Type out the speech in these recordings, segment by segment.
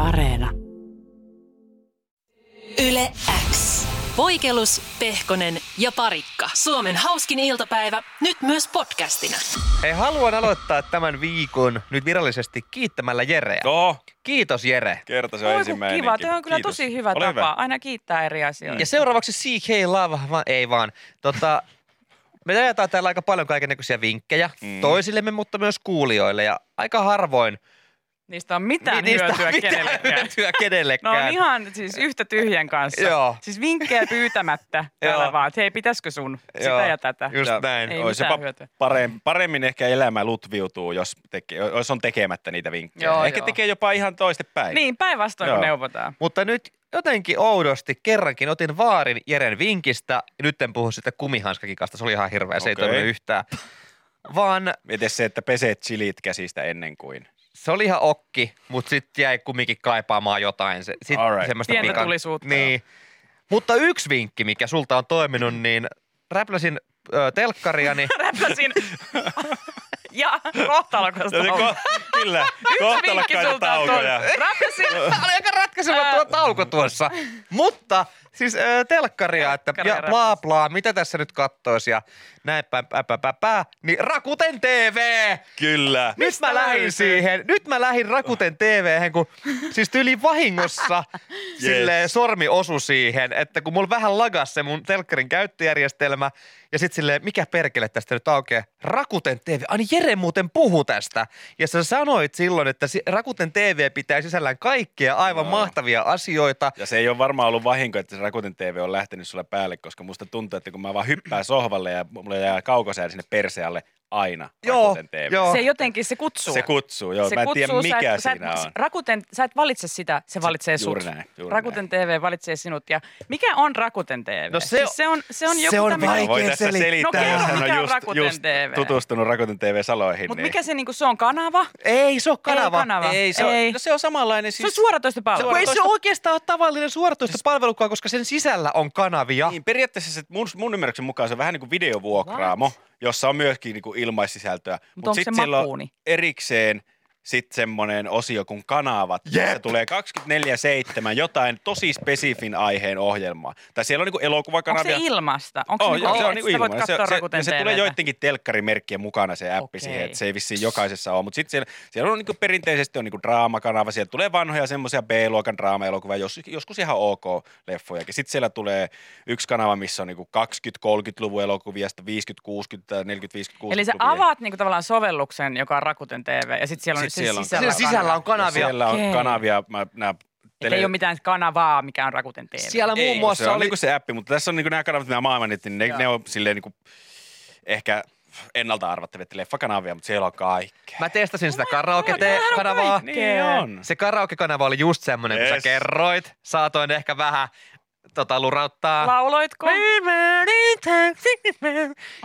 Areena. Yle X. Voikelus, Pehkonen ja Parikka. Suomen hauskin iltapäivä, nyt myös podcastina. Hei, haluan aloittaa tämän viikon nyt virallisesti kiittämällä Jereä. No, Kiitos Jere. kerta se on ensimmäinen. kiva, tuo on kyllä Kiitos. tosi hyvä Ole tapa. Aina kiittää eri asioita. Ja seuraavaksi CK Love, va, ei vaan. Tota, me jaetaan täällä aika paljon kaikennäköisiä vinkkejä Mm. toisillemme, mutta myös kuulijoille. Ja aika harvoin Niistä on mitään niistä hyötyä on mitään kenellekään. hyötyä No kenellekään. on ihan siis yhtä tyhjän kanssa. Joo. Siis vinkkejä pyytämättä täällä Joo. vaan, että hei, pitäisikö sun sitä Joo, ja tätä. Just Ja- näin. Ei Olisi mitään jopa hyötyä. paremmin, paremmin ehkä elämä lutviutuu, jos, teke, jos on tekemättä niitä vinkkejä. Joo, ehkä joo. tekee jopa ihan toistepäin. Niin, päinvastoin kun neuvotaan. Mutta nyt jotenkin oudosti kerrankin otin vaarin Jeren vinkistä. Ja nyt en puhu sitä kumihanskakikasta, se oli ihan hirveä, se ei Okei. toiminut yhtään. Vaan Mietin se, että peset chilit käsistä ennen kuin. Se oli ihan okki, mutta sitten jäi kumminkin kaipaamaan jotain. Se, sit Alright. semmoista Pientä pikan- tulisuutta, Niin. Mutta yksi vinkki, mikä sulta on toiminut, niin räpläsin ö, telkkariani. Räpläsin. ja kohta alkoi se homma. ko- kyllä, kohta vinkki lakkaita sulta on taukoja. Räpläsin. Oli aika ratkaiseva tuo tauko tuossa. Mutta siis ö, telkkaria, että ja bla bla, mitä tässä nyt kattois ja näin päin pää, pää, pää, pää, niin Rakuten TV! Kyllä. Nyt Mistä mä lähdin siihen, nyt mä lähdin Rakuten TV:hen, kun siis tyyli vahingossa silleen sormi osu siihen, että kun mulla vähän lagas se mun telkkarin käyttöjärjestelmä ja sit silleen, mikä perkele tästä nyt aukeaa? Rakuten TV. Ai niin Jere muuten puhu tästä. Ja sä sanoit silloin, että Rakuten TV pitää sisällään kaikkea aivan Joo. mahtavia asioita. Ja se ei ole varmaan ollut vahinko, että se Rakuten TV on lähtenyt sulle päälle, koska musta tuntuu, että kun mä vaan hyppään sohvalle ja mulla jää kaukosäädä sinne persealle aina Joo, Rakuten TV. joo. Se jotenkin, se kutsuu. Se kutsuu, joo. se mä en tiedä, kutsuu, mikä sä et, siinä sä et, on. Rakuten, sä et valitse sitä, se valitsee juuri sut. näin, juuri Rakuten TV valitsee sinut. Ja mikä on Rakuten TV? No se- siis se on, se on joku se on tämmönen- vaikea Voi tässä selittää. selittää, No kerro, mikä on on just, Rakuten just TV? tutustunut Rakuten TV-saloihin. Mutta niin. mikä se niinku, se on kanava? Ei se ole kanava. Ei kanava. Ei, se on, Ei. No se on samanlainen Se on siis. suoratoista Se, ei se oikeastaan ole tavallinen suoratoista palvelukaan, koska sen sisällä on kanavia. Niin, periaatteessa se, mun, mun ymmärryksen mukaan se on vähän niin kuin videovuokraamo, jossa on myöskin niin kuin ilmaissisältöä. Mut onko sit se siellä on erikseen sitten semmoinen osio kuin kanavat. Se tulee 24-7 jotain tosi spesifin aiheen ohjelmaa. Tai siellä on niin Onko elokuvakanavia. se ilmasta? Onko Oh, se, joo, niinku, se on niinku. Se, se, se, se tulee joidenkin telkkarimerkkien mukana se appi Okei. siihen, että se ei vissiin jokaisessa ole. Mutta sitten siellä, siellä on niinku perinteisesti on niinku draamakanava, siellä tulee vanhoja semmoisia B-luokan draama-elokuvia, jos, joskus ihan ok leffojakin. Sitten siellä tulee yksi kanava, missä on niinku 20-30-luvun elokuvia, sitten 50, 60, 40, 50, 60 Eli sä avaat niinku tavallaan sovelluksen, joka on Rakuten TV, ja sitten siellä on Sit sen siellä on- sisällä, Sen sisällä on kanavia. Siellä on Okei. kanavia, mä, nää Et ei ole mitään kanavaa, mikä on Rakuten TV. Siellä muun Ei, muassa se on oli... niinku se appi, mutta tässä on niinku nämä kanavat, mitä mä mainitsin, niin ne, ne on silleen niinku ehkä ennalta arvattavia että leffakanavia, mutta siellä on kaikkea. Mä testasin sitä on karaoke-kanavaa. Niin on. Se karaoke-kanava oli just semmoinen, kun sä Yes. kerroit. Saatoin ehkä vähän tota, lurauttaa. Lauloitko?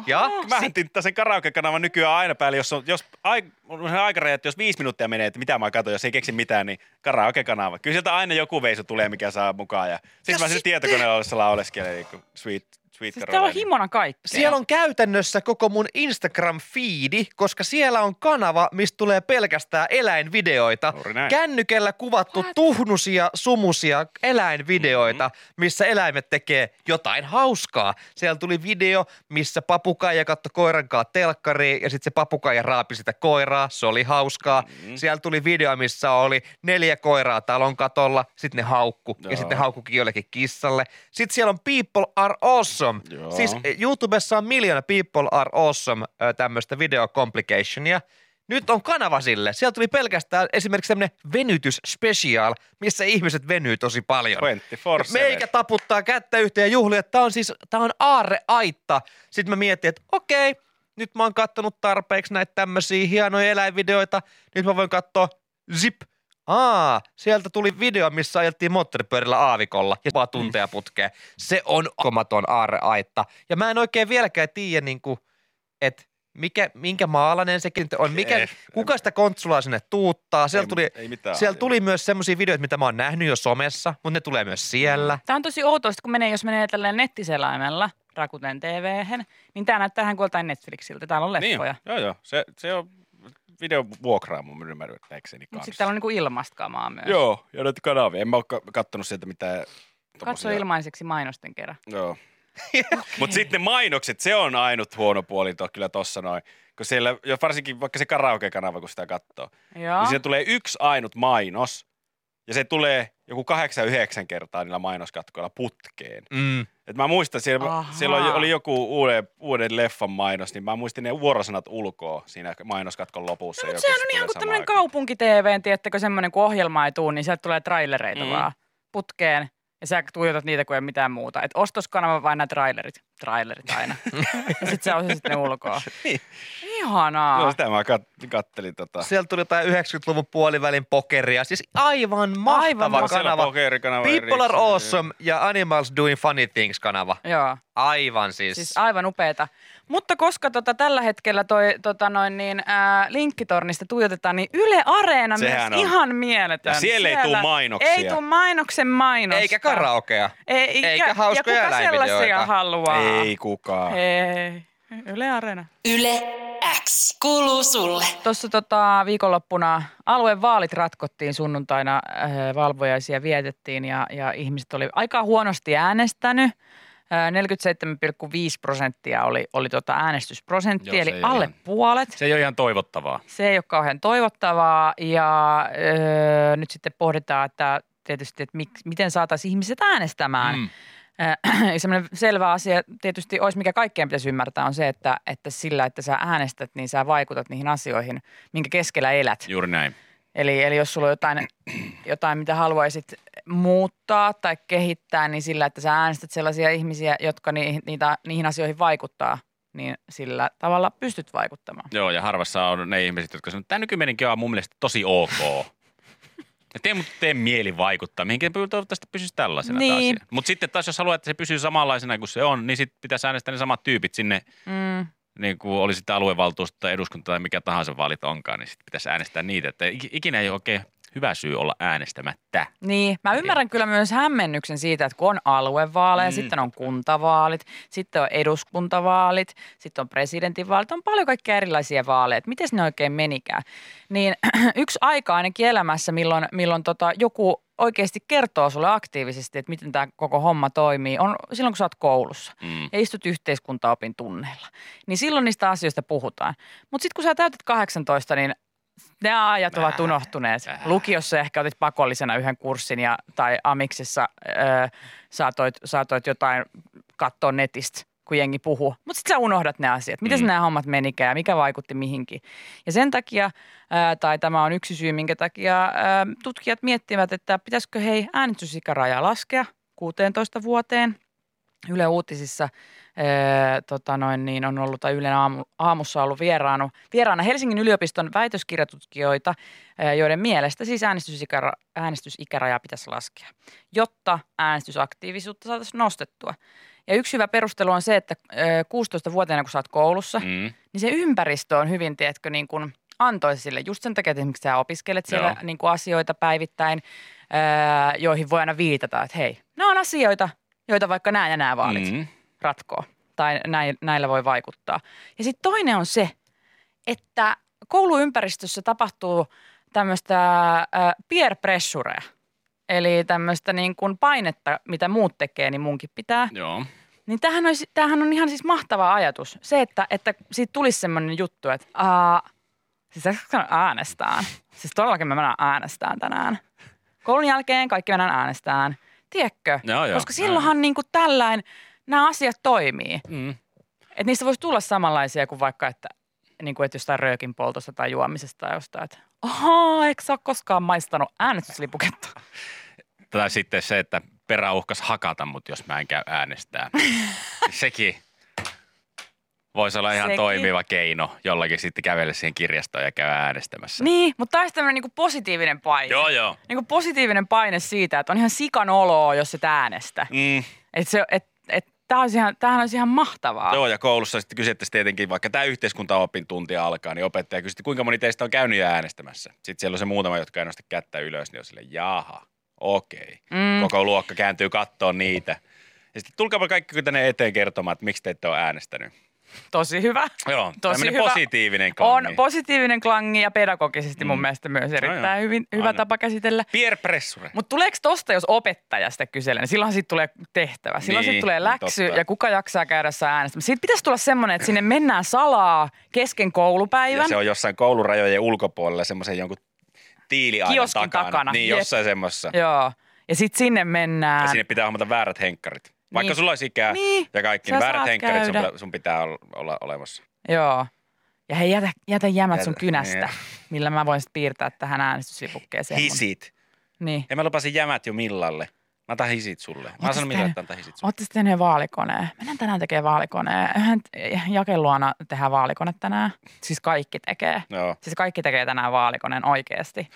ja Mä tinttaan sen karaoke-kanavan nykyään aina päälle, jos on, jos ai, on aikaraja, että jos viisi minuuttia menee, että mitä mä katson, jos ei keksi mitään, niin karaoke-kanava. Kyllä sieltä aina joku veiso tulee, mikä saa mukaan. Ja sitten mä sitten tietokoneella ollessa lauleskelen, niin kuin sweet, sweet Siis täällä on himona kaikkea. siellä on käytännössä koko mun Instagram-fiidi, koska siellä on kanava, mistä tulee pelkästään eläinvideoita. Kännykällä kuvattu tuhnusia, sumusia eläinvideoita, Mm-hmm. missä eläimet tekee jotain hauskaa. Siellä tuli video, missä papukaija katsoi koiran kanssa telkkariin ja sitten se papukaija raapi sitä koiraa. Se oli hauskaa. Mm-hmm. Siellä tuli video, missä oli neljä koiraa talon katolla, sitten ne haukku ja Joo. sitten ne haukkukin jollekin kissalle. Sitten siellä on People Are Awesome. Joo. Siis eh, YouTubessa on miljoona People Are Awesome ö, tämmöistä video complicationia. Nyt on kanava sille. Sieltä tuli pelkästään esimerkiksi tämmöinen venytys special, missä ihmiset venyy tosi paljon. 24/7. Meikä taputtaa kättä yhteen ja juhlia, että tää on siis, tää on aarreaitta. Sitten mä mietin, että okei, nyt mä oon kattonut tarpeeksi näitä tämmöisiä hienoja eläinvideoita. Nyt mä voin katsoa zip. Aa, sieltä tuli video, missä ajeltiin moottoripyörillä aavikolla ja vaan tunteja putkeen. Se on komaton aarreaitta. Ja mä en oikein vieläkään tiedä, niin että mikä, minkä maalainen sekin on, mikä, Eh. kuka sitä kontsulaa sinne tuuttaa. Siellä Ei- tuli, ei mitään. siellä tuli myös semmoisia videoita, mitä mä oon nähnyt jo somessa, mutta ne tulee myös siellä. Tämä on tosi outoa, kun menee, jos menee tälleen nettiselaimella Rakuten tv niin tämä näyttää ihan kuin Netflixiltä. Täällä on Niin, leffoja. joo, joo. Se, se on video vuokraa mun ymmärtääkseni Mutta kanssa. sitten täällä on niinku ilmasta kamaa myös. Joo, ja näitä kanavia. En mä oo ka- kattonut sieltä mitään Katso ilmaiseksi mainosten kerran. Joo. Mutta sitten ne mainokset, se on ainut huono puoli to, kyllä tossa noin. Kun siellä, ja varsinkin vaikka se karaoke-kanava, kun sitä katsoo, Joo. niin siellä tulee yksi ainut mainos, ja se tulee joku kahdeksan yhdeksän kertaa niillä mainoskatkoilla putkeen. Mm. Et mä muistan, siellä, siellä oli, oli joku uuden, uuden leffan mainos, niin mä muistin ne vuorosanat ulkoa siinä mainoskatkon lopussa. No, joku mutta sehän se on ihan kuin tämmöinen kaupunki-TV, tiedättekö, semmoinen, kun ohjelma ei tuu, niin sieltä tulee trailereita Mm. vaan putkeen. Ja sä tuijotat niitä, kun ei mitään muuta. Et ostoskanava vai nämä trailerit? Trailerit aina. ja sit sä osasit ne ulkoa. Niin. Ihanaa. Joo, sitä mä kat- kattelin tota. Sieltä tuli jotain 90-luvun puolivälin pokeria. Siis aivan mahtava Aivan Siellä kanava. pokerikanava People are awesome ja Animals doing funny things kanava. Joo. Aivan siis. Siis aivan upeeta. Mutta koska tota, tällä hetkellä toi tota noin niin, ää, linkkitornista tuijotetaan, niin Yle Areena Sehän myös on. ihan mieletön. Ja siellä ei tuu mainoksia. Ei tuu mainoksen mainosta. Eikä karaokea. Ei, eikä hauskoja ja kuka sellaisia haluaa? Ei kukaan. Ei. Yle Areena. Yle X kuuluu sulle. Tuossa tota, viikonloppuna aluevaalit ratkottiin sunnuntaina, äh, valvojaisia vietettiin ja, ja ihmiset oli aika huonosti äänestänyt. Äh, 47,5 prosenttia oli, oli tota äänestysprosentti, Joo, se eli ei ole alle ihan- puolet. Se ei ole ihan toivottavaa. Se ei ole kauhean toivottavaa ja öö, nyt sitten pohditaan, että tietysti, että mik, miten saataisiin ihmiset äänestämään. Mm. Mm. Sellainen selvä asia tietysti olisi, mikä kaikkeen pitäisi ymmärtää, on se, että, että sillä, että sä äänestät, niin sä vaikutat niihin asioihin, minkä keskellä elät. Juuri näin. Eli, eli jos sulla on jotain, jotain, mitä haluaisit muuttaa tai kehittää, niin sillä, että sä äänestät sellaisia ihmisiä, jotka ni, niitä, niihin asioihin vaikuttaa, niin sillä tavalla pystyt vaikuttamaan. Joo, ja harvassa on ne ihmiset, jotka sanoo, että tämä nykymeininki on mun mielestä tosi ok. Ja tee, mut tee mieli vaikuttaa, mihinkä toivottavasti pysyisi tällaisena Niin. taas. Mutta sitten taas jos haluaa, että se pysyy samanlaisena kuin se on, niin sitten pitäisi äänestää ne samat tyypit sinne, Mm. niin kuin oli sitten aluevaltuusto tai eduskunta tai mikä tahansa vaalit onkaan, niin sitten pitäisi äänestää niitä. Että ik- ikinä ei oikein hyvä syy olla äänestämättä. Niin, mä ymmärrän kyllä myös hämmennyksen siitä, että kun on aluevaaleja, Mm. sitten on kuntavaalit, sitten on eduskuntavaalit, sitten on presidentinvaalit, on paljon kaikkea erilaisia vaaleja, että miten ne oikein menikään. Niin yksi aika ainakin elämässä, milloin, milloin tota joku oikeasti kertoo sulle aktiivisesti, että miten tämä koko homma toimii, on silloin, kun sä oot koulussa Mm. ja istut yhteiskuntaopin tunneilla. Niin silloin niistä asioista puhutaan. Mutta sitten kun sä täytät 18, niin ne ajat ovat unohtuneet. Lukiossa ehkä otit pakollisena yhden kurssin ja, tai amiksessa ö, saatoit, saatoit jotain katsoa netistä, kun jengi puhuu. Mutta sitten sä unohdat ne asiat. Miten Mm. nämä hommat menikään ja mikä vaikutti mihinkin. Ja sen takia, ää, tai tämä on yksi syy, minkä takia ää, tutkijat miettivät, että pitäisikö hei äänestysikärajaa laskea 16 vuoteen. Yle Uutisissa ää, tota noin, niin on ollut, tai Ylen aamu, aamussa ollut vieraana, vieraana Helsingin yliopiston väitöskirjatutkijoita, ää, joiden mielestä siis äänestysikära, äänestysikärajaa pitäisi laskea, jotta äänestysaktiivisuutta saataisiin nostettua. Ja yksi hyvä perustelu on se, että ää, 16-vuotiaana kun sä oot koulussa, Mm. niin se ympäristö on hyvin, tiedätkö, niin kuin antoisa sille. Just sen takia, että esimerkiksi sä opiskelet siellä Joo. niin kuin asioita päivittäin, joihin voi aina viitata, että hei, nämä on asioita, joita vaikka nämä ja nämä vaalit Mm. ratkoo tai näillä voi vaikuttaa. Ja sitten toinen on se, että kouluympäristössä tapahtuu tämmöistä äh, peer pressurea, eli tämmöistä niin kuin painetta, mitä muut tekee, niin munkin pitää. Joo. Niin tämähän on, tämähän on ihan siis mahtava ajatus. Se, että, että siitä tulisi semmoinen juttu, että aa, siis äänestään. Siis todellakin me mennään äänestään tänään. Koulun jälkeen kaikki mennään äänestään. Tiedätkö? Joo, joo. Koska silloinhan niin kuin tällainen nämä asiat toimii. Mm. Että niistä voisi tulla samanlaisia kuin vaikka, että, niin kuin, että jostain röökin poltosta tai juomisesta tai jostain, että ahaa, eikö sä ole koskaan maistanut äänestyslipuketta? Tai sitten se, että perä uhkas hakata mut, jos mä en käy äänestää. Sekin voisi olla ihan Sekin. toimiva keino jollakin sitten kävellä siihen kirjastoon ja käydä äänestämässä. Niin, mutta tämä olisi tämmöinen niin positiivinen paine. Joo, joo. Niin kuin positiivinen paine siitä, että on ihan sikan oloa, jos et äänestä. Mm. Että se, et, et, Tämä olisi ihan, tämähän olisi ihan mahtavaa. Joo, ja koulussa sitten kysyttäisiin tietenkin, vaikka tämä yhteiskuntaopin tunti alkaa, niin opettaja kysytti, kuinka moni teistä on käynyt äänestämässä. Sitten siellä on se muutama, jotka ei nosta kättä ylös, niin on sille, jaha, okei. Mm. Koko luokka kääntyy kattoon niitä. Ja sitten tulkaapa kaikki tänne eteen kertomaan, että miksi te ette ole äänestänyt. Tosi hyvä. Joo, Tosi hyvä. positiivinen On klangi. positiivinen klangi ja pedagogisesti mun Mm. mielestä myös No erittäin joo, hyvin, hyvä aina. tapa käsitellä. Pierre Pressure. Mutta tuleeko tosta, jos opettaja sitä kyselee, niin silloin siitä tulee tehtävä. Silloin Niin, siitä tulee läksy totta. ja kuka jaksaa käydä saa äänestämään. Siitä pitäisi tulla semmoinen, että sinne mennään salaa kesken koulupäivän. Ja se on jossain koulurajojen ulkopuolella semmoisen jonkun tiiliaidan takana. takana, Niin, jossain semmoisessa. Joo. Ja sitten sinne mennään. Ja sinne pitää hommata väärät henkkarit. Vaikka Niin. sulla olisi ikää Niin, ja kaikki, sä niin väärät henkkarit sun, sun pitää olla, olemassa. Joo. Ja hei, jätä, jätä jämät sun Jätä- kynästä, niin. millä mä voin sit piirtää tähän äänestyslipukkeeseen. mun- Hisit. Niin. Ja mä lupasin jämät jo Millalle. Mä otan hisit sulle. Mä Millalle, tehnyt- että antaa hisit sulle. Ootte sitten tehneet vaalikoneen. Mennään tänään tekemään vaalikoneen. Yhden jakeluana tehdään vaalikone tänään. Siis kaikki tekee. Joo. Siis kaikki tekee tänään vaalikoneen oikeasti.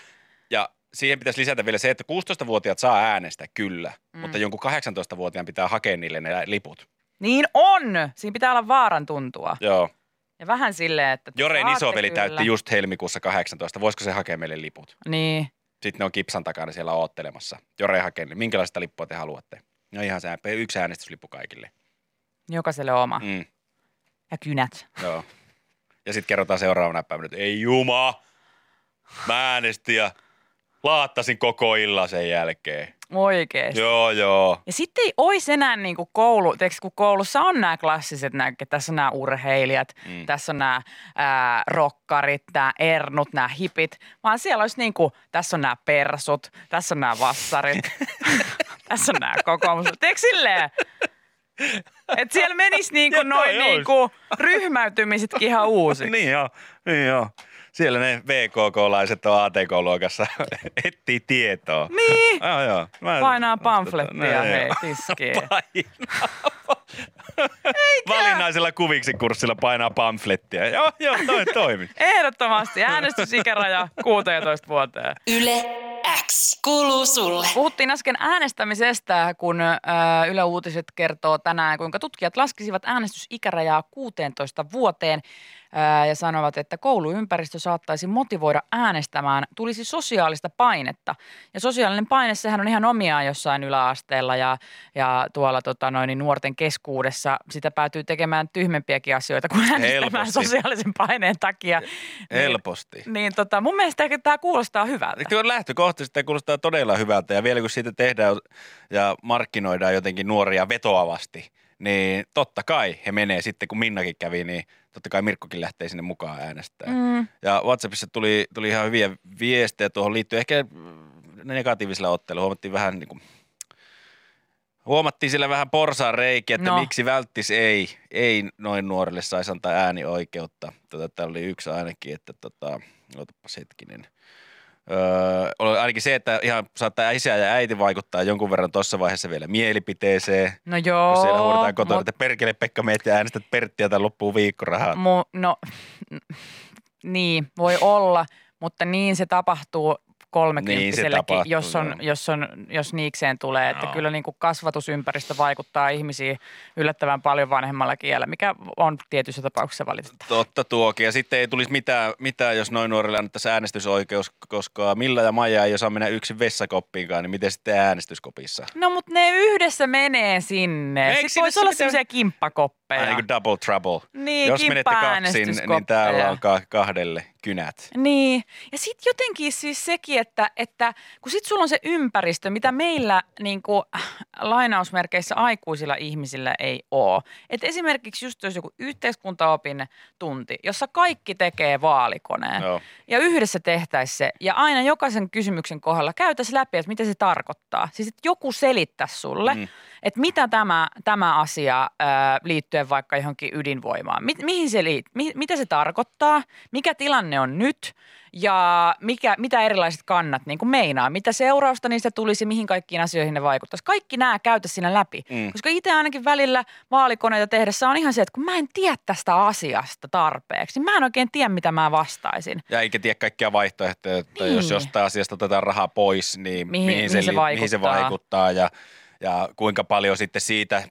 Siihen pitäisi lisätä vielä se, että 16-vuotiaat saa äänestää kyllä, mm. mutta jonkun 18-vuotiaan pitää hakea niille ne liput. Niin on! Siinä pitää olla vaaran tuntua. Joo. Ja vähän silleen, että saatte isoveli kyllä. täytti just helmikuussa 18. Voisiko se hakea meille liput? Niin. Sitten ne on kipsan takana siellä oottelemassa. Jore hakee, niin minkälaista lippua te haluatte? No ihan se yksi äänestyslippu kaikille. Jokaiselle oma. Mm, Ja kynät. joo. Ja sitten kerrotaan seuraavana päivänä, että ei juma, mä äänestin ja laattasin koko illan sen jälkeen. Oikeesti. Joo, joo. Ja sitten ei ois enää niin kuin koulu, teeks, kun koulussa on nämä klassiset, nää, tässä on nämä urheilijat, Mm. tässä on nämä ää, rokkarit, nämä ernut, nämä hipit, vaan siellä olisi niin kuin, tässä on nämä persut, tässä on nämä vassarit, tässä on nämä kokoomuslaiset. Eikö silleen? Että siellä menisi niin kuin noin niin kuin ryhmäytymisetkin ihan uusiksi. Niin joo, niin joo. Siellä ne VKK-laiset on ATK-luokassa, etsii tietoa. Niin. Joo, joo. Mä- Painaa pamflettia, No, hei, tiskiin. Painaa. Valinnaisella kuviksi kurssilla painaa pamflettia. Joo, joo, toi toimi. Ehdottomasti äänestysikäraja 16 vuoteen. Yle X kuuluu sulle. Puhuttiin äsken äänestämisestä, kun ö, Yle Uutiset kertoo tänään, kuinka tutkijat laskisivat äänestysikärajaa 16 vuoteen ja sanovat, että kouluympäristö saattaisi motivoida äänestämään, tulisi sosiaalista painetta. Ja sosiaalinen paine, sehän on ihan omiaan jossain yläasteella ja, ja tuolla tota, noin, niin nuorten keskuudessa. Sitä päätyy tekemään tyhmempiäkin asioita kuin äänestämään Helposti. sosiaalisen paineen takia. Helposti. Niin, niin tota, mun mielestä tämä kuulostaa hyvältä. Kyllä lähtökohtaisesti tämä kuulostaa todella hyvältä ja vielä kun siitä tehdään ja markkinoidaan jotenkin nuoria vetoavasti, niin totta kai he menee sitten, kun Minnakin kävi, niin totta kai Mirkkokin lähtee sinne mukaan äänestämään. Mm. Ja WhatsAppissa tuli, tuli ihan hyviä viestejä tuohon liittyen. Ehkä mm, negatiivisella otteella huomattiin vähän niin kuin, huomattiin siellä vähän porsaan reikiä, että No. miksi välttis ei, ei noin nuorille saisi antaa äänioikeutta. Tota, täällä oli yksi ainakin, että tota, otapas hetkinen. Öö, ainakin se, että ihan saattaa isä ja äiti vaikuttaa jonkun verran tuossa vaiheessa vielä mielipiteeseen. No joo. Kun siellä huudetaan kotona, mut- että perkele Pekka meet ja äänestät Perttiä tai loppuu viikkorahat. Mu, no, niin, voi olla, mutta niin se tapahtuu kolmekymppisellekin, Niin jos, on, joo. jos, on, jos niikseen tulee. Että kyllä niin kuin kasvatusympäristö vaikuttaa ihmisiin yllättävän paljon vanhemmalla kielellä, mikä on tietyissä tapauksissa valitettavaa. Totta tuokin. Ja sitten ei tulisi mitään, mitään jos noin nuorille annettaisiin äänestysoikeus, koska Milla ja Maija ei osaa mennä yksin vessakoppiinkaan, niin miten sitten äänestyskopissa? No mutta ne yhdessä menee sinne. Eikö Sitten voisi olla se pitää- semmoisia kimppakoppeja. Vähän niin kuin double trouble. Niin, jos menette kaksin, niin täällä on ka- kahdelle kynät. Niin. Ja sitten jotenkin siis sekin, että, että kun sit sulla on se ympäristö, mitä meillä niin kuin, lainausmerkeissä aikuisilla ihmisillä ei ole. Et esimerkiksi just jos joku yhteiskuntaopin tunti, jossa kaikki tekee vaalikoneen Joo. ja yhdessä tehtäisiin se ja aina jokaisen kysymyksen kohdalla käytäisiin läpi, että mitä se tarkoittaa. Siis että joku selittäisi sulle, mm. Että mitä tämä, tämä asia ää, liittyen vaikka johonkin ydinvoimaan, mi, mihin se liit, mi, mitä se tarkoittaa, mikä tilanne on nyt ja mikä, mitä erilaiset kannat niin kuin meinaa, mitä seurausta niistä tulisi, mihin kaikkiin asioihin ne vaikuttaisi. Kaikki nämä käytä siinä läpi, mm. Koska itse ainakin välillä vaalikoneita tehdessä on ihan se, että kun mä en tiedä tästä asiasta tarpeeksi, niin mä en oikein tiedä, mitä mä vastaisin. Ja eikä tiedä kaikkia vaihtoehtoja, että Niin. jos jostain asiasta otetaan rahaa pois, niin Mihin- mihin, mihin se li- mihin se vaikuttaa. vaikuttaa ja, ja kuinka paljon sitten siitä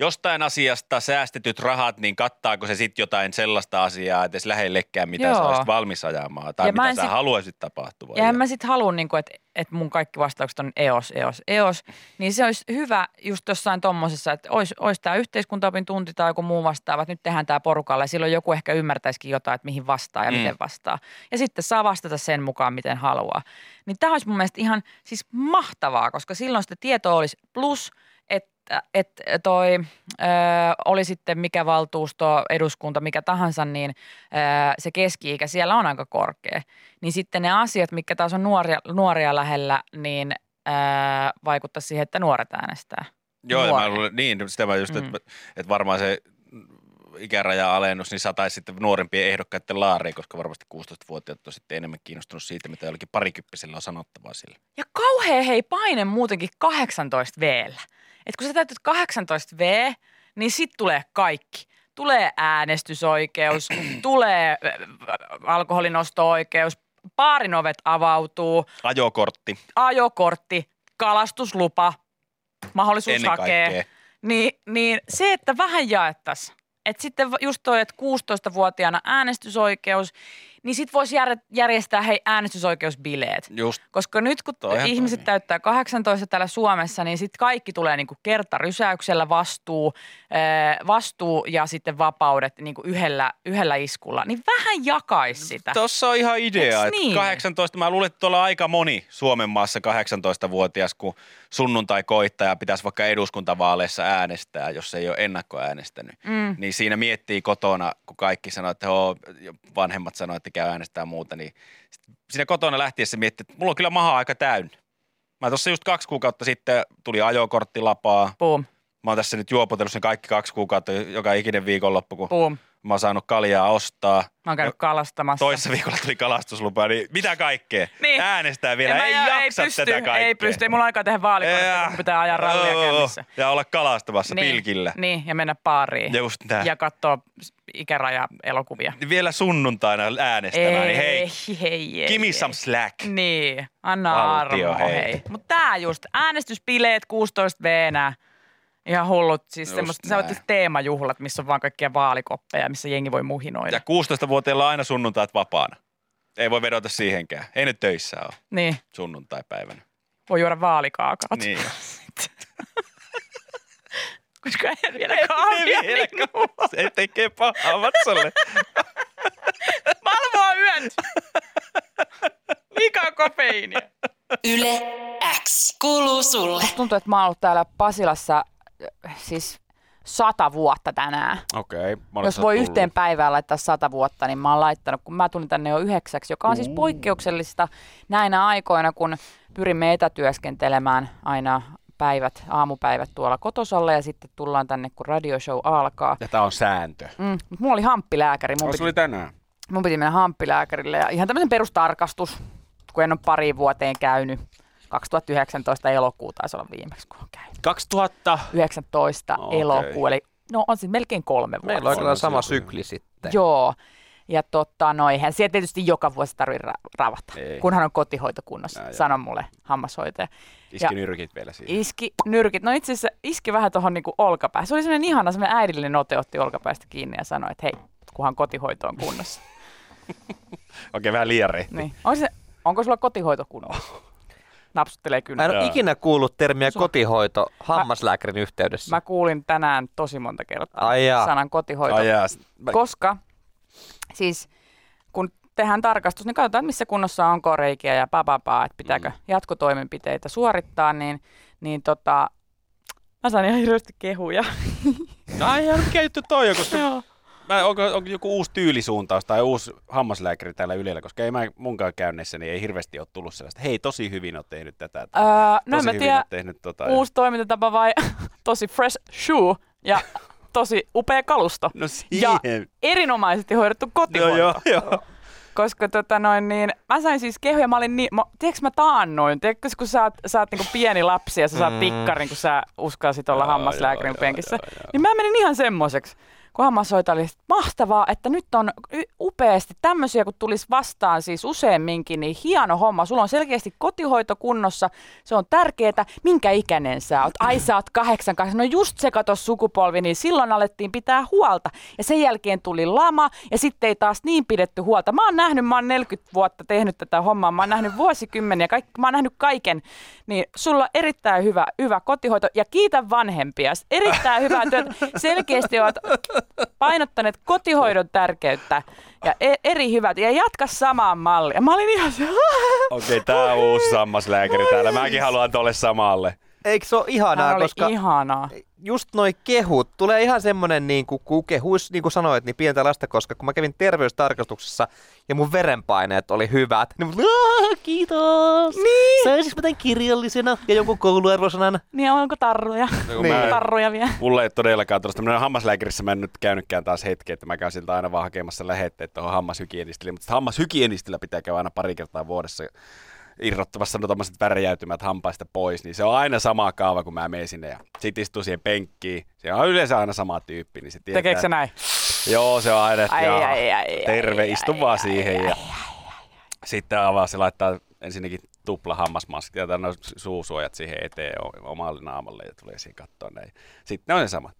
jostain asiasta säästetyt rahat, niin kattaako se sitten jotain sellaista asiaa, että edes lähellekään, mitä Joo. sä olisit valmis ajamaan, tai Ja mitä sä sit- haluaisit tapahtuvan. Ja en mä sitten halua, niin että et mun kaikki vastaukset on EOS, EOS, EOS. Niin se olisi hyvä just jossain tommosessa, että olisi, olisi tämä yhteiskuntaopin tunti tai joku muu vastaava, että nyt tehdään tämä porukalla. Ja silloin joku ehkä ymmärtäisikin jotain, että mihin vastaa ja mm. miten vastaa. Ja sitten saa vastata sen mukaan, miten haluaa. Niin tämä olisi mun mielestä ihan siis mahtavaa, koska silloin sitä tietoa olisi plus, että, toi ö, oli sitten mikä valtuusto, eduskunta, mikä tahansa, niin ö, se keski-ikä siellä on aika korkea. Niin sitten ne asiat, mitkä taas on nuoria, nuoria lähellä, niin ö, vaikuttaa siihen, että nuoret äänestää. Joo, ja mä nuori. luulen, niin, sitä mä just, Mm. että, että varmaan se ikäraja-alennus, niin sataisi sitten nuorempien ehdokkaiden laariin, koska varmasti 16-vuotiaat on sitten enemmän kiinnostunut siitä, mitä jollakin parikyppisellä on sanottavaa sille. Ja kauhea hei paine muutenkin 18 Vllä. Et kun sä täytät 18 V, niin sit tulee kaikki. Tulee äänestysoikeus, tulee ö, alkoholin osto-oikeus, baarin ovet avautuu, Ajokortti ajokortti, kalastuslupa, mahdollisuus ennen hakea. kaikkea. Niin, niin se, että vähän jaettaisiin. Että sitten just toi, että 16-vuotiaana äänestysoikeus, niin sitten voisi jär- järjestää hei äänestysoikeusbileet. Just, Koska nyt kun Toihan ihmiset toimii. täyttää 18 täällä Suomessa, niin sitten kaikki tulee niinku kertarysäyksellä vastuu, ää, vastuu ja sitten vapaudet niinku yhdellä, yhdellä iskulla. Niin vähän jakaisi sitä. Tuossa on ihan idea, niin? 18, mä luulen, että tuolla aika moni Suomen maassa 18-vuotias, kun sunnuntai koittaa ja pitäisi vaikka eduskuntavaaleissa äänestää, jos ei ole ennakkoäänestänyt. Mm. Niin siinä miettii kotona, kun kaikki sanoo, että oo, vanhemmat sanoo, että käy äänestää muuta, niin siinä kotona lähtiessä miettii, että mulla on kyllä maha aika täynnä. Mä tuossa just kaksi kuukautta sitten tuli ajokorttilapaa. Boom, Mä oon tässä nyt juopotellut sen kaikki kaksi kuukautta joka ikinen viikonloppu, kun boom. Mä oon saanut kaljaa ostaa. Mä oon käynyt kalastamassa. Toissa viikolla tuli kalastuslupa, niin mitä kaikkea? Niin. Äänestää vielä, En ei ja- jaksa ei pysty, tätä kaikkea. Ei pysty, ei mulla aikaa tehdä vaalikorttia, kun pitää ajaa rallia Oo, käynnissä. Ja olla kalastamassa pilkillä. Niin, ja mennä baariin. Just nää. Ja katsoa ikäraja-elokuvia. Vielä sunnuntaina äänestämään, niin hei, hei, give me some slack. Niin, anna Valtio, armoa, hei. hei. Mutta tää just, äänestyspileet 16 v Ihan hullut, siis semmoista, semmoiset teemajuhlat, missä on vaan kaikkia vaalikoppeja, missä jengi voi muhinoida. Ja 16-vuotiailla on aina sunnuntait vapaana. Ei voi vedota siihenkään. Ei nyt töissä ole Niin, sunnuntaipäivänä. voi juoda vaalikaakaot. Niin. Koska ei vielä kahvia. vielä minua. Se tekee pahaa vatsalle. Valvoa yöt. Liikaa kofeiinia. Yle X kuuluu sulle. Tuntuu, että mä oon ollut täällä Pasilassa siis sata vuotta tänään. Okei. Okay, Jos voi yhteen päivään laittaa sata vuotta, niin mä oon laittanut, kun mä tulin tänne jo yhdeksäksi, joka on siis poikkeuksellista näinä aikoina, kun pyrimme etätyöskentelemään aina päivät, aamupäivät tuolla kotosalla ja sitten tullaan tänne, kun radioshow alkaa. Ja tää on sääntö. Mm, mulla oli hamppilääkäri, mun piti, oli tänään? mun piti mennä hamppilääkärille ja ihan tämmöisen perustarkastus, kun en ole pariin vuoteen käynyt. 2019 elokuu taisi olla viimeksi, kun on käynyt. 2000. 19 No, okei. elokuu, eli no on siis melkein kolme vuotta. Meillä on kyllä sama sykli sitten. Joo. Ja tota, no eihän siellä tietysti joka vuosi tarvitse ra- ravata, Ei. kunhan on kotihoito kunnossa, Jaa, jaa. sano mulle hammashoitaja. Iski Ja- nyrkit vielä siihen. Iski nyrkit, no itse asiassa iski vähän tuohon niinku olkapäähän. Se oli semmoinen ihana, semmoinen äidillinen ote otti olkapäästä kiinni ja sanoi, että hei, kunhan kotihoito on kunnossa. Okei, vähän liian rehti. niin. on se, onko sulla kotihoito kunnossa? Napsuttelee Mä en kyllä. ole ikinä kuullut termiä Se- kotihoito hammaslääkärin yhteydessä. Mä kuulin tänään tosi monta kertaa Ai jaa. sanan kotihoito. Ai jaa, mä- Koska siis kun tehdään tarkastus, niin katsotaan, missä kunnossa on reikiä ja papapaa, että pitääkö Mm. jatkotoimenpiteitä suorittaa, niin, niin tota, mä saan ihan hirveästi kehuja. Ai ihan käytetty toi jo, koska Joo. Mä, onko, onko, joku uusi tyylisuuntaus tai uusi hammaslääkäri täällä Ylellä, koska ei mä munkaan käynnissä, niin ei hirveästi ole tullut sellaista, hei tosi hyvin oot tehnyt tätä. Öö, no en tosi mä hyvin tiedä, tehnyt tota. ja- uusi toimintatapa vai tosi fresh shoe ja tosi upea kalusto. No Ja siihen. erinomaisesti hoidettu No kotihoito. joo, joo. Koska tota noin, niin, mä sain siis kehuja, mä olin niin, mä, tiedätkö mä taannoin, tiedätkö kun sä oot, sä oot niinku pieni lapsi ja sä saat Mm. tikkarin, kun sä uskalsit olla hammaslääkärin joo, joo, penkissä, joo, joo. niin mä menin ihan semmoiseksi. Kun hammashoitaja oli, että mahtavaa, että nyt on upeasti tämmöisiä, kun tulisi vastaan siis useamminkin, niin hieno homma. Sulla on selkeästi kotihoito kunnossa, se on tärkeää. Minkä ikäinen sä oot? Ai sä oot kahdeksan, kahdeksan. No just se kato sukupolvi, niin silloin alettiin pitää huolta. Ja sen jälkeen tuli lama ja sitten ei taas niin pidetty huolta. Mä oon nähnyt, mä oon 40 vuotta tehnyt tätä hommaa, mä oon nähnyt vuosikymmeniä, kaikki, mä oon nähnyt kaiken. Niin sulla erittäin hyvä, hyvä kotihoito ja kiitä vanhempia. Erittäin hyvää työtä. Selkeästi oot painottaneet kotihoidon tärkeyttä ja e- eri hyvät. Ja jatka samaan malliin. Mä olin ihan se, Okei, okay, tää on uusi sammaslääkäri täällä. Mäkin haluan tolle samalle. Eikö se ole ihanaa, Hän oli koska ihanaa. just noi kehut, tulee ihan semmonen niin kuin, kun kehuis, niin kuin sanoit, niin pientä lasta, koska kun mä kävin terveystarkastuksessa ja mun verenpaineet oli hyvät, niin mun, "Aah, kiitos. Niin. Saisinko mä tämän kirjallisena ja jonkun kouluarvosanan? Niin onko tarruja? No, Niin. mä- Tarruja vielä. Mulla ei todellakaan tuosta. Minä hammaslääkärissä mä en nyt käynytkään taas hetki, että mä käyn siltä aina vaan hakemassa lähetteet tuohon hammashygienistille. Mutta hammashygienistillä pitää käydä aina pari kertaa vuodessa irrottamassa no tommoset värjäytymät hampaista pois, niin se on aina sama kaava, kun mä menen sinne ja sit istuu siihen penkkiin. Se on yleensä aina sama tyyppi, niin se tietää. Tekeekö se näin? Joo, se on aina, että Ai, jaa, ai, ai, terve, ai, istu ai, vaan ai, siihen. ai, ja sitten avaa se laittaa ensinnäkin tupla hammasmaski ja no, suusuojat siihen eteen omalle naamalle ja tulee siihen kattoon näin. Sitten ne on ne samat.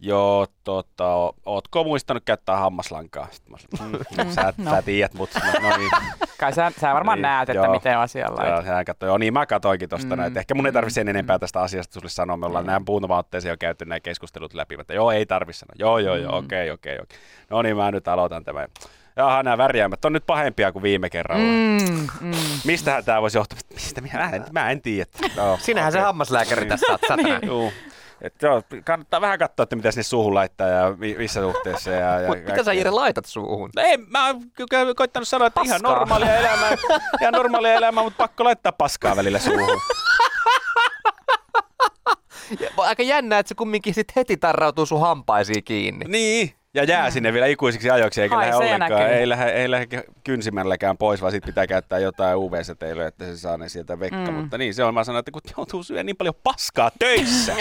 Joo, tota, ootko muistanut käyttää hammaslankaa? Sitten mä sanoin, mm, mm, sä, No. sä tiedät, mutta no, no niin. Kai sä, sä varmaan Niin, näet, että joo. miten asialla on. hän katsoi, joo niin mä katoinkin tosta Mm, näin. Ehkä mun ei tarvi sen mm, enempää tästä asiasta sulle sanoa. Me ollaan Mm. näin muutaman otteeseen jo käyty nämä keskustelut läpi. Mutta joo, ei tarvi sanoa. Joo, joo, joo, Mm. okei, okei, okei. No niin, mä nyt aloitan tämän. Jaha, nämä värjäämät on nyt pahempia kuin viime kerralla. Mm. Mm. Mistähän tämä voisi johtua? Mistä minä en, mä en tiedä. No, Sinähän se okei. hammaslääkäri tässä saat satana. Juu. Et joo, kannattaa vähän katsoa, että mitä sinne suuhun laittaa ja mi- missä suhteessa. Ja, ja Mut mitä sä Jere laitat suuhun? Ei, mä oon kyllä koittanut sanoa, että ihan Paskaa. normaalia elämää, ihan normaalia elämää, mutta pakko laittaa paskaa välillä suuhun. Ja Aika jännä, että se kumminkin sit heti tarrautuu sun hampaisiin kiinni. Niin, ja jää sinne vielä ikuisiksi ajoiksi, eikä lähde ollenkaan, ei lähde, ei lähde kynsimälläkään pois, vaan sit pitää käyttää jotain UV-säteilyä, että se saa ne sieltä vekka. Mm. Mutta niin, se on, mä sanon, että kun joutuu syömään niin paljon paskaa töissä,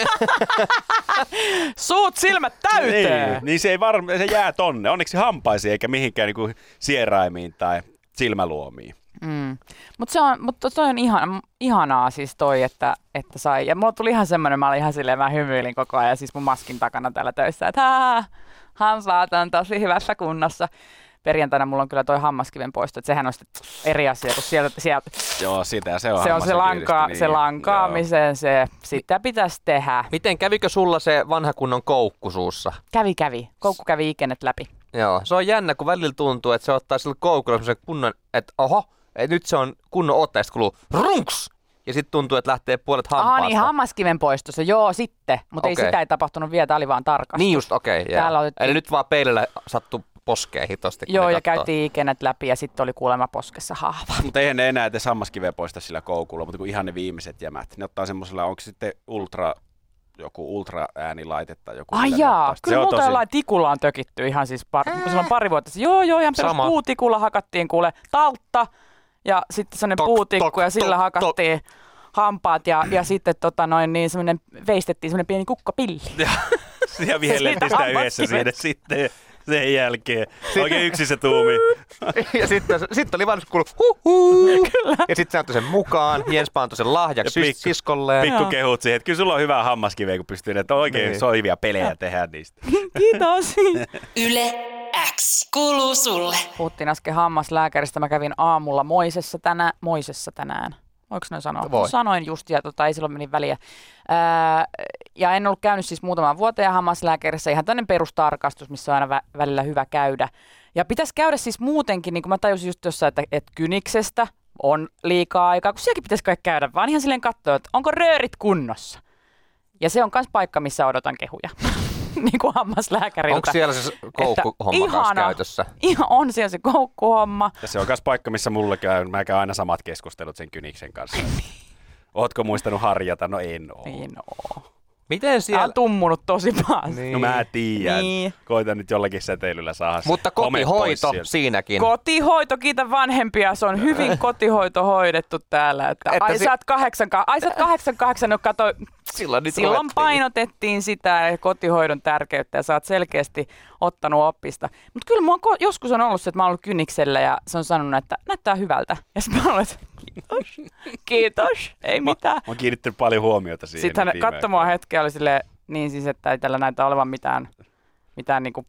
Suut silmät täyteen! niin, niin se, ei varma, se jää tonne. Onneksi hampaisiin eikä mihinkään niin sieraimiin tai silmäluomiin. Mm. Mutta se on, mutta toi on ihan, ihanaa siis toi, että, että sai. Ja mulla tuli ihan semmoinen, mä olin ihan silleen, mä hymyilin koko ajan siis mun maskin takana täällä töissä, että haa, hampaat on tosi hyvässä kunnossa. Perjantaina mulla on kyllä toi hammaskiven poisto, että sehän on sitten eri asia, kun sieltä, sieltä Joo, sitä ja se on se on se, lanka, niin, se lankaamisen, se, sitä pitäisi tehdä. Miten kävikö sulla se vanha kunnon koukku suussa? Kävi, kävi. Koukku kävi ikenet läpi. Joo, se on jännä, kun välillä tuntuu, että se ottaa sillä koukulla semmoisen kunnon, että oho, että nyt se on kunnon ja sit kuluu runks! Ja sitten tuntuu, että lähtee puolet hampaasta. Ah niin, hammaskiven poistossa, joo sitten, mutta Okei. ei sitä ei tapahtunut vielä, tämä oli vaan tarkastus. Niin just, okei. Okay, Täällä otettiin- Eli nyt vaan peilillä sattuu poskeen hitosti. kun Joo, ja käytiin ikenet läpi ja sitten oli kuulemma poskessa haava. Mutta eihän ne enää edes hammaskiveä poista sillä koukulla, mutta kun ihan ne viimeiset jämät. Ne ottaa semmoisella, onko sitten ultra, joku ultraäänilaite tai joku. Ai jaa, kyllä Se on multa tosi- jollain tikulla on tökitty ihan siis par- silloin pari vuotta. Joo, joo, ihan perus puutikulla hakattiin kuule taltta ja sitten semmoinen Tok, puutikku tok, ja sillä tok, hakattiin hampaat ja, ja sitten tota noin niin semmoinen, veistettiin semmoinen pieni kukkapilli. Ja vihellettiin Siitä sitä yhdessä siinä sitten sen jälkeen. Oikein yksissä tuumi. ja sitten sit oli vaan kuulu huhuu. Kyllä. Ja sitten se antoi sen mukaan. Jens antoi sen lahjaksi pikku- siskolleen. Pikku kehut siihen, että kyllä sulla on hyvää hammaskiveä, kun pystyy näitä oikein Niin. soivia pelejä tehdä niistä. Kiitos. Yle X kuuluu sulle. Puhuttiin äsken hammaslääkäristä. Mä kävin aamulla Moisessa, tänään, Moisessa tänään. Voiko noin sanoa? Voi. Sanoin just ja tota, ei silloin meni väliä. Ää, ja en ollut käynyt siis muutaman vuoteen hammaslääkärissä. Ihan tämmöinen perustarkastus, missä on aina vä- välillä hyvä käydä. Ja pitäisi käydä siis muutenkin, niin kuin mä tajusin just jossain, että, että kyniksestä on liikaa aikaa, kun sielläkin pitäisi kaikki käydä, vaan ihan silleen katsoa, että onko röörit kunnossa. Ja se on myös paikka, missä odotan kehuja, niin kuin hammaslääkäriltä. Onko siellä se koukkuhomma ihana. käytössä? Ihan on siellä se koukkuhomma. Ja se on myös paikka, missä mulle käy, mä käyn aina samat keskustelut sen kyniksen kanssa. Ootko muistanut harjata? No en oo. Niin oo. Miten Tää siellä? on tummunut tosi paljon. Niin. No mä tiedän. Niin. Koitan nyt jollakin säteilyllä saada se Mutta kotihoito siinäkin. Kotihoito, kiitä vanhempia, se on hyvin kotihoito hoidettu täällä. Että, Että ai, si- sä oot kahdeksan, ka- ai sä oot kahdeksan, kahdeksan, no kato, Silloin Silloin painotettiin sitä kotihoidon tärkeyttä ja sä oot selkeästi ottanut oppista. Mutta kyllä ko- joskus on ollut se, että mä oon ollut kynniksellä ja se on sanonut, että näyttää hyvältä. Ja sitten mä oon ollut, kiitos, kiitos, ei mitään. Mä oon kiinnittänyt paljon huomiota siihen. Sitten hän katsoi mua hetken ja oli silleen, niin siis, että ei tällä näytä olevan mitään, mitään niinku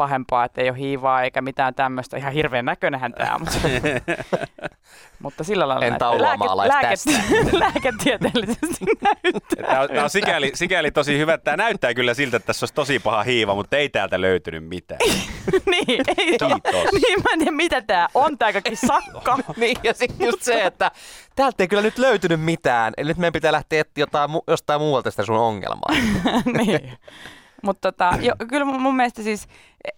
pahempaa, että ei ole hiivaa eikä mitään tämmöistä. Ihan hirveän näköinenhän tämä on. Mutta, mutta sillä lailla En näyttää. tauluamaalais lääketieteellisesti näyttää. Tämä on, tämä on sikäli, sikäli tosi hyvä, että tämä näyttää kyllä siltä, että tässä olisi tosi paha hiiva, mutta ei täältä löytynyt mitään. niin, ei Kiitos. Niin, mä en tiedä, mitä tää on, tää kaikki sakka. Niin, ja sitten just se, että täältä ei kyllä nyt löytynyt mitään. Eli nyt meidän pitää lähteä etsiä jotain, jostain muualta sitä sun ongelmaa. niin. Mutta tota, jo, kyllä mun, mielestä siis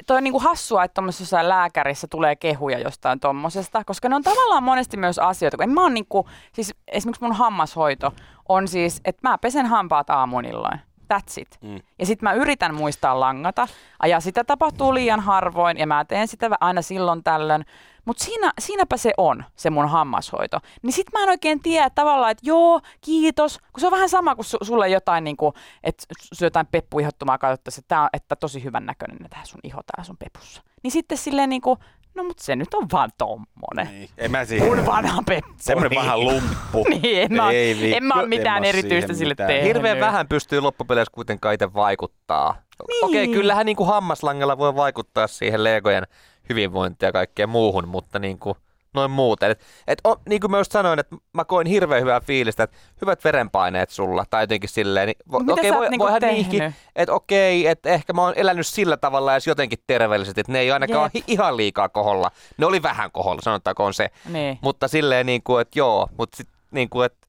toi on niinku hassua, että tuommoisessa lääkärissä tulee kehuja jostain tommosesta, koska ne on tavallaan monesti myös asioita, kun en mä oon niinku, siis esimerkiksi mun hammashoito on siis, että mä pesen hampaat aamuun illoin. That's it. Mm. Ja sitten mä yritän muistaa langata. Ja sitä tapahtuu liian harvoin ja mä teen sitä aina silloin tällöin. Mutta siinä, siinäpä se on, se mun hammashoito. Niin sit mä en oikein tiedä tavallaan, että joo, kiitos. Kun se on vähän sama kuin su, sulle jotain, niin kuin, että su jotain peppuihottumaa katsottaisiin, että, tää on, että tosi hyvän näköinen tämä sun iho täällä sun pepussa. Niin sitten silleen niin kuin, no mutta se nyt on vaan tommonen. Niin. En mä siihen. Mun vanha peppu. Semmoinen vähän lumppu. Niin, en mä, Ei vittu, en mä ole en mitään erityistä sille mitään. tehnyt. Hirveän vähän pystyy loppupeleissä kuitenkaan itse vaikuttaa. Niin. Okei, kyllähän niin kuin hammaslangella voi vaikuttaa siihen legojen hyvinvointiin ja kaikkeen muuhun, mutta niin kuin noin muuten. Et, et on, niin kuin mä just sanoin, että mä koin hirveän hyvää fiilistä, että hyvät verenpaineet sulla, tai jotenkin silleen. Niin, vo, Mut mitä okei, sä oot voi, niinku voihan tehnyt? niinkin, että okei, että ehkä mä oon elänyt sillä tavalla edes jotenkin terveellisesti, että ne ei ainakaan Jep. ole ihan liikaa koholla. Ne oli vähän koholla, sanotaanko on se. Niin. Mutta silleen niin kuin, että joo, mutta sitten niin kuin, että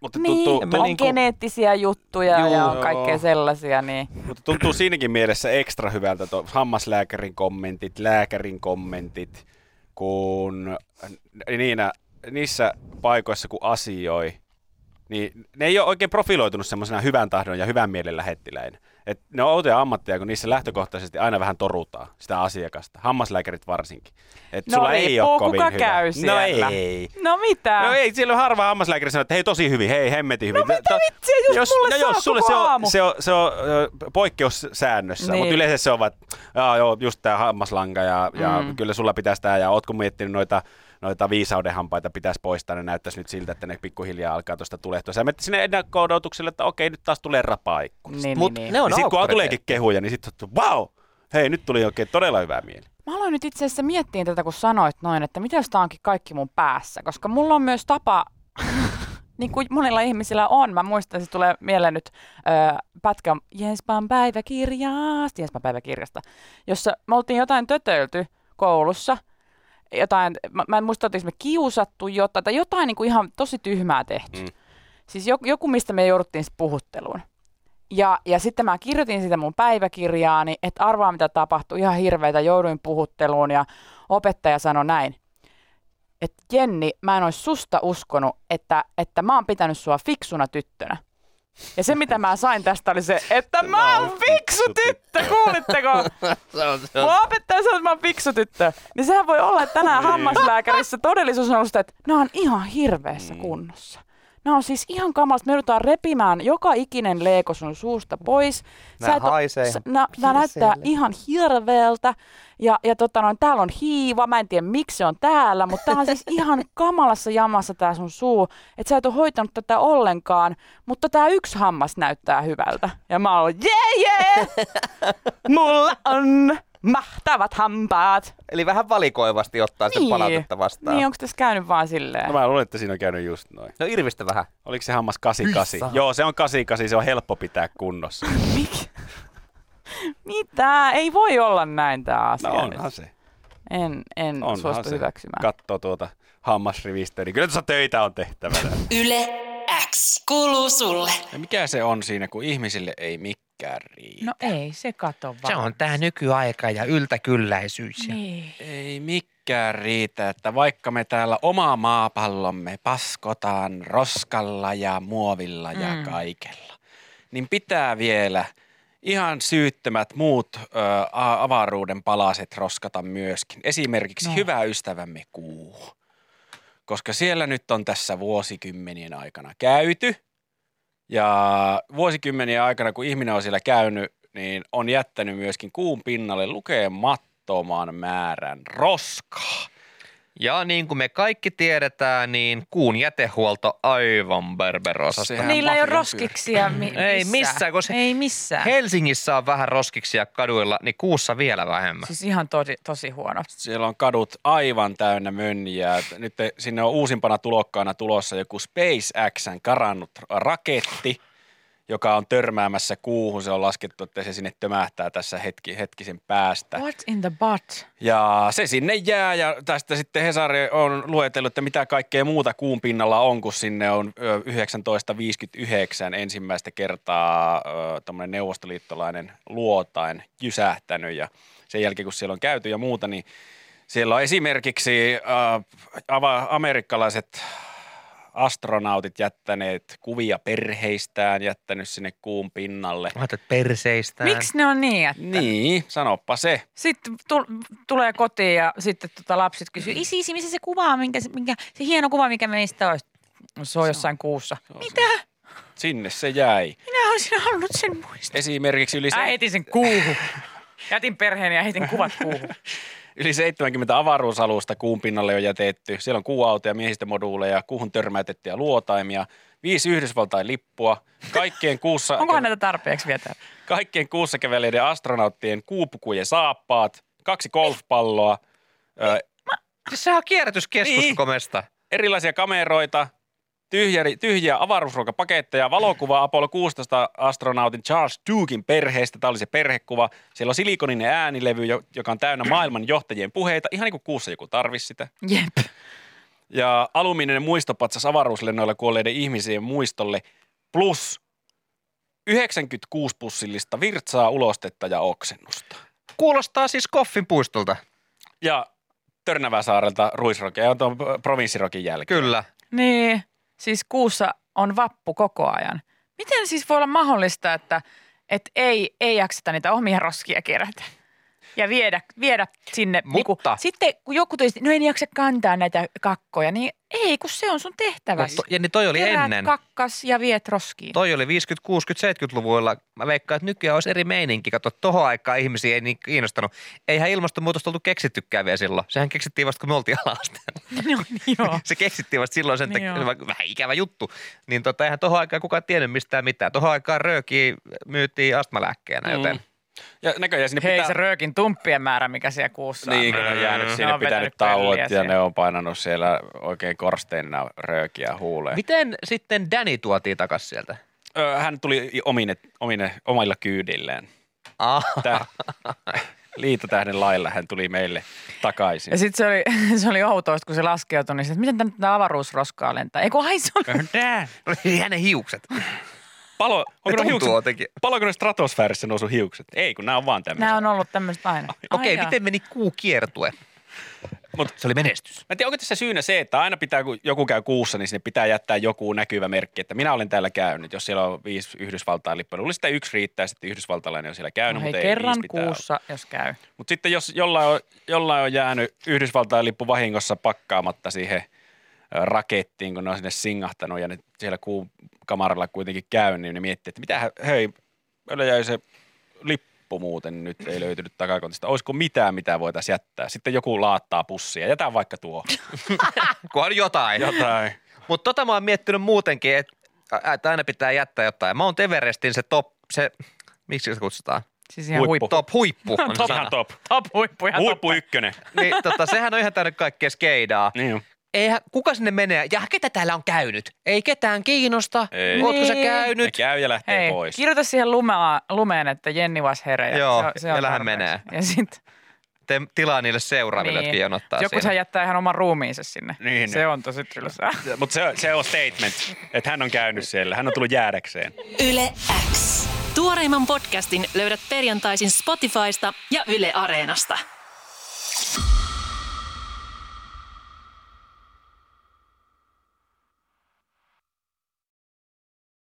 Mutta Niin, tuntuu, mä on niinku- geneettisiä juttuja Juu. ja on Joo. kaikkea sellaisia, niin mutta tuntuu siinäkin mielessä ekstra hyvältä tuo hammaslääkärin kommentit, lääkärin kommentit, kun niinä, niissä paikoissa kun asioi, niin ne ei ole oikein profiloitunut semmoisena hyvän tahdon ja hyvän mielen lähettiläinä. Et ne on outoja ammatteja, kun niissä lähtökohtaisesti aina vähän torutaan sitä asiakasta. Hammaslääkärit varsinkin. Et No sulla ei ole kovin kuka hyvä. käy No siellä. ei. No mitä? No ei, siellä on harva hammaslääkäri sanoo, että hei tosi hyvin, hei hemmetin hyvin. No mitä vitsiä, just mulle no jos sulle se on, aamu. se on, se on ö, poikkeussäännössä, Niin. mutta yleensä se on vaan, joo, just tää hammaslanka ja, ja Mm. kyllä sulla pitäisi tää ja ootko miettinyt noita noita viisaudenhampaita pitäisi poistaa, ne näyttäisi nyt siltä, että ne pikkuhiljaa alkaa tuosta tulehtua. Sä menet sinne ennakko-odotukselle, että okei, nyt taas tulee rapaikkunasta. Niin, Mut niin, niin. ne on ja sitten kun tuleekin kehuja, niin sitten wow, hei nyt tuli oikein todella hyvää mieli. Mä aloin nyt itse asiassa miettiä tätä, kun sanoit noin, että mitä jos tää onkin kaikki mun päässä. Koska mulla on myös tapa, niin kuin monilla ihmisillä on. Mä muistan, se tulee mieleen nyt ö, pätkä Jenspan päiväkirjasta, Jenspan päiväkirjasta, jossa me oltiin jotain tötöilty koulussa. Jotain, mä, mä en muista, oltiinko me kiusattu jotain, tai jotain niin kuin ihan tosi tyhmää tehty. Mm. Siis joku, joku, mistä me jouduttiin puhutteluun. Ja, ja sitten mä kirjoitin sitä mun päiväkirjaani, että arvaa mitä tapahtui, ihan hirveitä, jouduin puhutteluun ja opettaja sanoi näin, että Jenni, mä en olisi susta uskonut, että, että mä oon pitänyt sua fiksuna tyttönä. Ja se, mitä mä sain tästä, oli se, että mä oon fiksu tyttö, kuulitteko? Mun opettaja sanoi, että mä oon fiksu tyttö. Niin sehän voi olla, että tänään hammaslääkärissä todellisuus on ollut sitä, että nämä on ihan hirveässä kunnossa. Nämä on siis ihan kamalasta. Me joudutaan repimään joka ikinen leeko sun suusta pois. Oo- haisee ihan nää, nää näyttää ihan hirveältä. Ja, ja tota noin, täällä on hiiva. Mä en tiedä miksi se on täällä, mutta tää on siis ihan kamalassa jamassa tää sun suu. Että sä et ole hoitanut tätä ollenkaan. Mutta tää yksi hammas näyttää hyvältä. Ja mä oon, jee jee! Mulla on mahtavat hampaat. Eli vähän valikoivasti ottaa sen palautetta vastaan. Niin, onko tässä käynyt vaan silleen? No mä luulen, että siinä on käynyt just noin. No Irvistä vähän. Oliko se hammas 88? Hyi Joo, se on 88, se on helppo pitää kunnossa. Mik? Mitä? Ei voi olla näin tämä asia. No nyt. onhan se. En, en Onhan suostu se. hyväksymään. Katsoo tuota hammasrivistöä, niin kyllä tuossa töitä on tehtävänä. Yle X kuuluu sulle. Ja mikä se on siinä, kun ihmisille ei mikään riitä? No ei, se kato vaan. Se on tää nykyaika ja yltäkylläisyys. Ja Niin. Ei mikään riitä, että vaikka me täällä oma maapallomme paskotaan roskalla ja muovilla ja Mm. kaikella, niin pitää vielä ihan syyttömät muut ö, avaruuden palaset roskata myöskin. Esimerkiksi no. hyvä ystävämme kuu. Koska siellä nyt on tässä vuosikymmenien aikana käyty Ja vuosikymmeniä aikana, kun ihminen on siellä käynyt, niin on jättänyt myöskin kuun pinnalle lukemattoman määrän roskaa. Ja niin kuin me kaikki tiedetään, niin kuun jätehuolto aivan berberosasta. Sehän Niillä ei ole roskiksia mi- Ei missään, koska- Ei missään. Helsingissä on vähän roskiksia kaduilla, niin kuussa vielä vähemmän. Siis ihan tosi, tosi huono. Siellä on kadut aivan täynnä mönjiä. Nyt sinne on uusimpana tulokkaana tulossa joku SpaceXn karannut raketti, joka on törmäämässä kuuhun. Se on laskettu, että se sinne tömähtää tässä hetki, hetkisen päästä. What in the butt? Ja se sinne jää ja tästä sitten Hesari on luetellut, että mitä kaikkea muuta kuun pinnalla on, kun sinne on ö, 1959 ensimmäistä kertaa tämmöinen neuvostoliittolainen luotain jysähtänyt ja sen jälkeen kun siellä on käyty ja muuta, niin siellä on esimerkiksi äh, amerikkalaiset astronautit jättäneet kuvia perheistään, jättänyt sinne kuun pinnalle. Laitat perseistään. Miksi ne on niin, että Niin, sanoppa se. sitten tu- tulee kotiin ja sitten tota lapset kysyy, isi, isi, missä se kuva on, minkä, se- minkä, se hieno kuva, mikä meistä olisi. No, se on jossain kuussa. Mitä? Sinne se jäi. Minä olisin halunnut sen muistaa. Esimerkiksi yli, Mä se, heitin sen kuuhun. Jätin perheen ja heitin kuvat kuuhun. yli 70 avaruusalusta kuun pinnalle on jätetty. Siellä on kuuautoja, miehistömoduuleja, kuuhun törmäytettyjä luotaimia, viisi Yhdysvaltain lippua, kaikkien kuussa, Onkohan näitä tarpeeksi vielä kaikkien kuussa käveleiden astronauttien kuupukujen saappaat, kaksi golfpalloa, ö, Siis sehän on kierrätyskeskus Niin. niin. komesta. erilaisia kameroita, tyhjiä, tyhjiä avaruusruokapaketteja, valokuva Apollo 16 astronautin Charles Dukein perheestä. Tämä oli se perhekuva. Siellä on silikoninen äänilevy, jo- joka on täynnä maailman johtajien puheita. Ihan niin kuin kuussa joku tarvisi sitä. Jep. Ja alumiininen muistopatsas avaruuslennoilla kuolleiden ihmisien muistolle plus 96 pussillista virtsaa, ulostetta ja oksennusta. Kuulostaa siis Koffin puistolta. Ja Törnäväsaarelta Ruisrokia ja tuon provinssirokin jälkeen. Kyllä. Niin, siis kuussa on vappu koko ajan. Miten siis voi olla mahdollista, että, että ei, ei jakseta niitä omia roskia kerätä? Ja viedä, viedä sinne. Niinku, Mutta- sitten kun joku tulisi, no en jaksa kantaa näitä kakkoja, niin ei, kun se on sun tehtävä. Mutta Jenni, toi oli Keräät ennen. kakkas ja viet roskiin. Toi oli 50, 60, 70-luvuilla. Mä veikkaan, että nykyään olisi eri meininki. Kato, tohon aikaan ihmisiä ei niin kiinnostanut. Eihän ilmastonmuutosta oltu keksittykään vielä silloin. Sehän keksittiin vasta, kun me oltiin ala no, niin joo. Se keksittiin vasta silloin sen takia, Joo. vähän ikävä juttu. Niin tota, eihän tohon aikaan kukaan tiennyt mistään mitään. Tohon aikaan röökiä myytiin astmalääkkeenä, joten Mm. Ja näköjään sinne Hei pitää... se röökin tumppien määrä, mikä siellä kuussa on. Niin, kun on jäänyt Ne sinne, on pitänyt vetänyt tauot ja siellä. ne on painanut siellä oikein korsteenina röökiä huuleen. Miten sitten Danny tuotiin takas sieltä? Ö, Hän tuli omine, omine, omilla kyydillään. Ah, Tää, liitotähden lailla hän tuli meille takaisin. Ja sitten se oli, se oli outoista, kun se laskeutui, niin se, että miten tätä avaruusroskaa lentää. Eikö ai se oli hänen hiukset. Palo, Ne onko ne hiukset, jotenkin. paloiko ne stratosfäärissä nousu hiukset? Ei, kun nämä on vaan tämmöisiä. Nämä on ollut tämmöistä aina. Okei, jaa. miten meni kuukiertue? Mut- se oli menestys. Mä en tiedä, onko tässä syynä se, että aina pitää, kun joku käy kuussa, niin sinne pitää jättää joku näkyvä merkki, että minä olen täällä käynyt. Jos siellä on viisi Yhdysvaltain lippua, luulisin, että yksi riittää, sitten yhdysvaltalainen on siellä käynyt, No hei, mutta ei kerran pitää kuussa, jos käy. Mutta sitten jos jollain on, jollain on jäänyt Yhdysvaltain lippu vahingossa pakkaamatta siihen rakettiin, kun ne on sinne singahtanut ja ne siellä kuun kamaralla kuitenkin käy, niin ne miettii, että mitä hei, meillä jäi se lippu muuten nyt ei löytynyt takakontista. Olisiko mitään, mitä voitaisiin jättää? Sitten joku laattaa pussia. Jätä vaikka tuo. Kunhan jotain. Jotain. Mutta tota mä oon miettinyt muutenkin, että että aina pitää jättää jotain. Mount Everestin se top, se, miksi se kutsutaan? Siis ihan Huippu. huippu. Top huippu on se Top, sana. top. Top huippu, ihan Huippu top. ykkönen. Niin, tota, sehän on ihan täynnä kaikkea skeidaa. Niin. Eihän, kuka sinne menee? Ja ketä täällä on käynyt? Ei ketään kiinnosta. Ei. Ootko sä Niin. Ne käynyt? käy ja lähtee Hei, pois. kirjoita siihen lumea, lumeen, että Jenni was here. ja Joo, se, se on tarpeeksi. menee. Ja sitten Te tilaa niille seuraaville, Niin. jotka jonottaa joku siinä. se jättää ihan oman ruumiinsa sinne. Niin, se niin. on tosi tylsää. Mutta se, se on statement, että hän on käynyt siellä. Hän on tullut jäädäkseen. Yle X. Tuoreimman podcastin löydät perjantaisin Spotifysta ja Yle Areenasta.